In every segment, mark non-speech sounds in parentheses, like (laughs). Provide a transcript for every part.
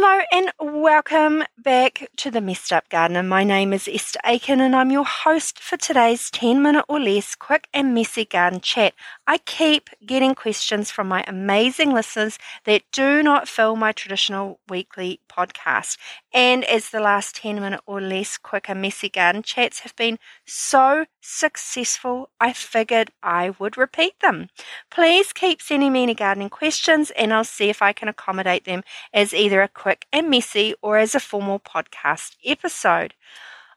Hello and welcome back to the Messed Up Gardener. My name is Esther Aitken and I'm your host for today's 10 minute or less quick and messy garden chat. I keep getting questions from my amazing listeners that do not fill my traditional weekly podcast. And as the last 10 minute or less quick and messy garden chats have been so successful, I figured I would repeat them. Please keep sending me any gardening questions and I'll see if I can accommodate them as either a quick and messy or as a formal podcast episode.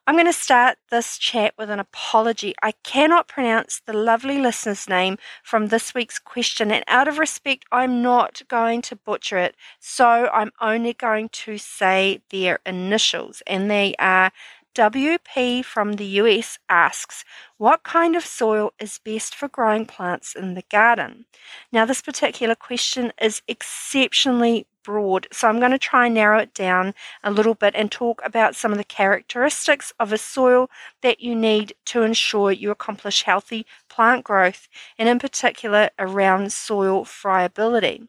I'm going to start this chat with an apology. I cannot pronounce the lovely listener's name from this week's question, and out of respect, I'm not going to butcher it. So I'm only going to say their initials, and they are WP from the US asks, What kind of soil is best for growing plants in the garden? Now, this particular question is exceptionally broad. So I'm going to try and narrow it down a little bit and talk about some of the characteristics of a soil that you need to ensure you accomplish healthy plant growth, and in particular around soil friability.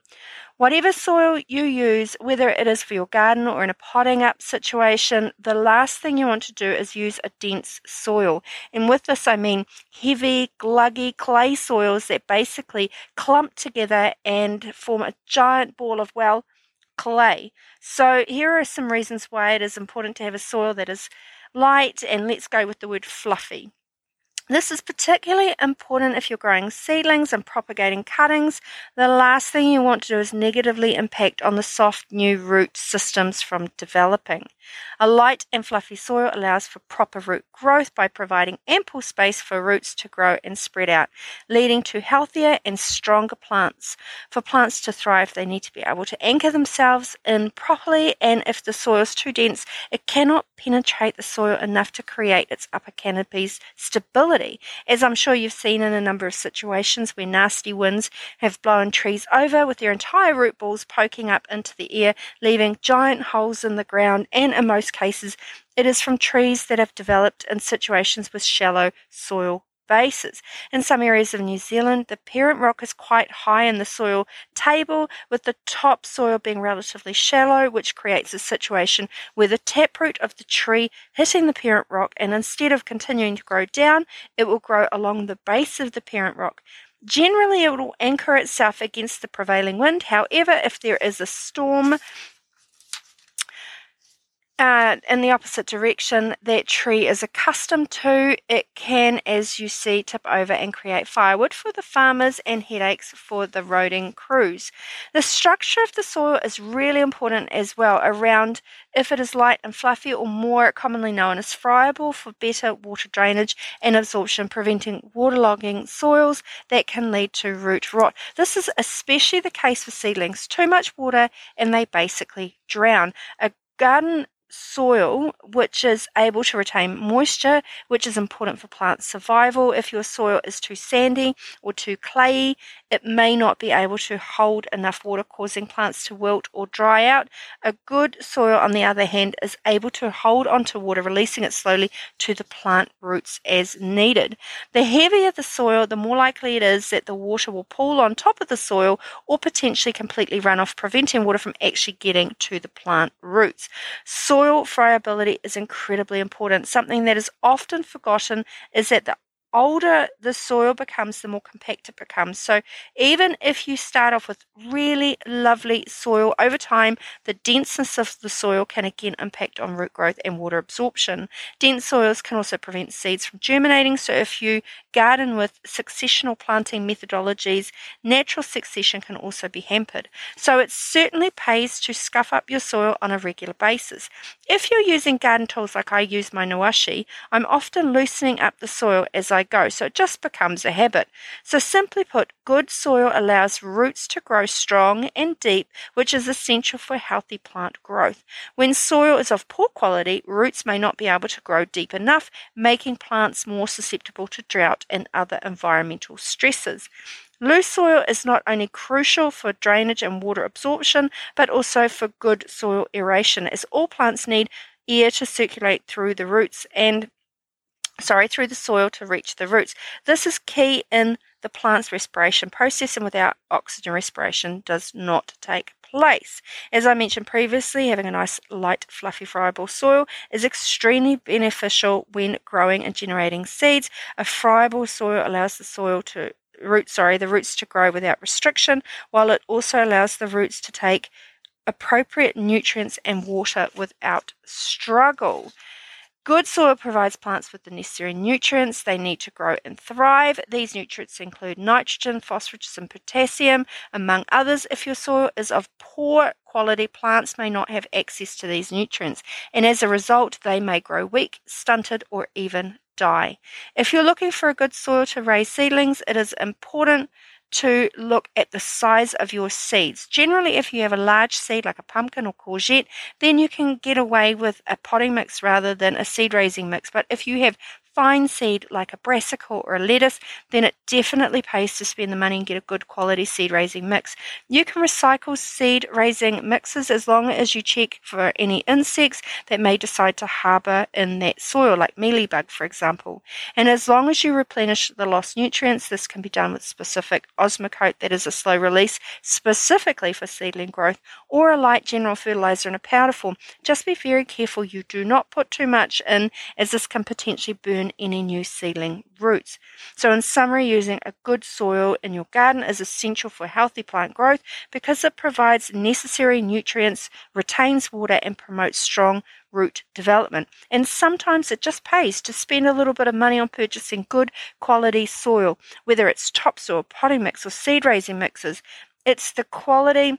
Whatever soil you use, whether it is for your garden or in a potting up situation, the last thing you want to do is use a dense soil. And with this, I mean heavy, gluggy clay soils that basically clump together and form a giant ball of, well, clay. So here are some reasons why it is important to have a soil that is light and let's go with the word fluffy. This is particularly important if you're growing seedlings and propagating cuttings. The last thing you want to do is negatively impact on the soft new root systems from developing. A light and fluffy soil allows for proper root growth by providing ample space for roots to grow and spread out, leading to healthier and stronger plants. For plants to thrive, they need to be able to anchor themselves in properly, and if the soil is too dense, it cannot penetrate the soil enough to create its upper canopy's stability as I'm sure you've seen in a number of situations where nasty winds have blown trees over with their entire root balls poking up into the air, leaving giant holes in the ground, and in most cases, it is from trees that have developed in situations with shallow soil bases. In some areas of New Zealand, the parent rock is quite high in the soil table, with the top soil being relatively shallow, which creates a situation where the taproot of the tree hitting the parent rock, and instead of continuing to grow down, it will grow along the base of the parent rock. Generally, it will anchor itself against the prevailing wind. However, if there is a storm, uh, in the opposite direction that tree is accustomed to, it can, as you see, tip over and create firewood for the farmers and headaches for the roading crews. The structure of the soil is really important as well around if it is light and fluffy or more commonly known as friable for better water drainage and absorption, preventing waterlogging soils that can lead to root rot. This is especially the case for seedlings. Too much water and they basically drown. A garden soil which is able to retain moisture, which is important for plant survival. If your soil is too sandy or too clayey, it may not be able to hold enough water, causing plants to wilt or dry out. A good soil, on the other hand, is able to hold onto water, releasing it slowly to the plant roots as needed. The heavier the soil, the more likely it is that the water will pool on top of the soil or potentially completely run off, preventing water from actually getting to the plant roots. Soil friability is incredibly important. Something that is often forgotten is that the older the soil becomes, the more compact it becomes. So even if you start off with really lovely soil, over time, the denseness of the soil can again impact on root growth and water absorption. Dense soils can also prevent seeds from germinating. So if you garden with successional planting methodologies, natural succession can also be hampered. So it certainly pays to scuff up your soil on a regular basis. If you're using garden tools like I use my Nawashi, I'm often loosening up the soil as I go, so it just becomes a habit. So simply put, good soil allows roots to grow strong and deep, which is essential for healthy plant growth. When soil is of poor quality, roots may not be able to grow deep enough, making plants more susceptible to drought and other environmental stresses. Loose soil is not only crucial for drainage and water absorption, but also for good soil aeration, as all plants need air to circulate through the roots and sorry, through the soil to reach the roots. This is key in the plant's respiration process, and without oxygen, respiration does not take place. As I mentioned previously, having a nice, light, fluffy, friable soil is extremely beneficial when growing and generating seeds. A friable soil allows the soil to roots, sorry, the roots to grow without restriction, while it also allows the roots to take appropriate nutrients and water without struggle. Good soil provides plants with the necessary nutrients they need to grow and thrive. These nutrients include nitrogen, phosphorus, and potassium, among others. If your soil is of poor quality, plants may not have access to these nutrients, and as a result, they may grow weak, stunted, or even die. If you're looking for a good soil to raise seedlings, it is important to look at the size of your seeds. Generally, if you have a large seed like a pumpkin or courgette, then you can get away with a potting mix rather than a seed raising mix. But if you have fine seed like a brassica or a lettuce, then it definitely pays to spend the money and get a good quality seed raising mix. You can recycle seed raising mixes as long as you check for any insects that may decide to harbour in that soil, like mealybug, for example. And as long as you replenish the lost nutrients, this can be done with specific Osmocote, that is a slow release specifically for seedling growth, or a light general fertilizer in a powder form. Just be very careful you do not put too much in, as this can potentially burn any new seedling roots. So, in summary, using a good soil in your garden is essential for healthy plant growth because it provides necessary nutrients, retains water, and promotes strong root development. And sometimes it just pays to spend a little bit of money on purchasing good quality soil, whether it's topsoil, potting mix, or seed raising mixes. It's the quality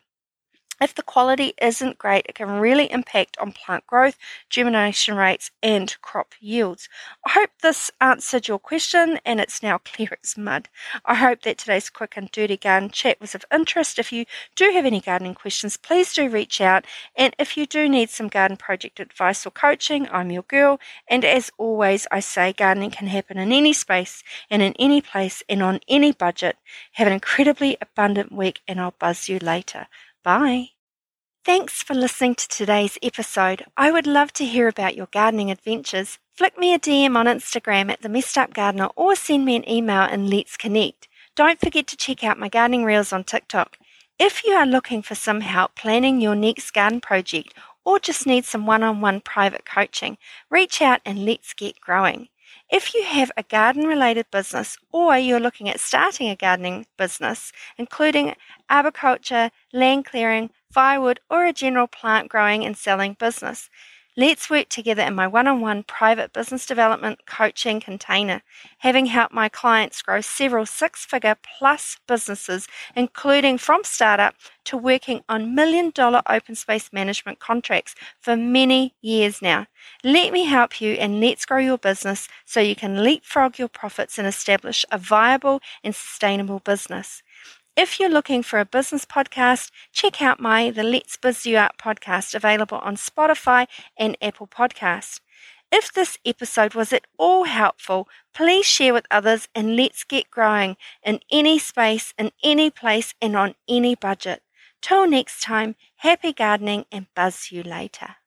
if the quality isn't great, it can really impact on plant growth, germination rates, and crop yields. I hope this answered your question and it's now clear (laughs) as mud. I hope that today's quick and dirty garden chat was of interest. If you do have any gardening questions, please do reach out. And if you do need some garden project advice or coaching, I'm your girl. And as always, I say gardening can happen in any space and in any place and on any budget. Have an incredibly abundant week, and I'll buzz you later. Bye. Thanks for listening to today's episode. I would love to hear about your gardening adventures. Flick me a DM on Instagram at the Messed Up Gardener or send me an email and let's connect. Don't forget to check out my gardening reels on TikTok. If you are looking for some help planning your next garden project or just need some one on one private coaching, reach out and let's get growing. If you have a garden related business or you're looking at starting a gardening business, including arboriculture, land clearing, firewood, or a general plant growing and selling business, Let's work together in my one on one private business development coaching container, having helped my clients grow several six figure plus businesses, including from startup to working on million dollar open space management contracts for many years now. Let me help you and let's grow your business so you can leapfrog your profits and establish a viable and sustainable business. If you're looking for a business podcast, check out my The Let's Biz You Out podcast available on Spotify and Apple Podcasts. If this episode was at all helpful, please share with others and let's get growing in any space, in any place, and on any budget. Till next time, happy gardening and buzz you later.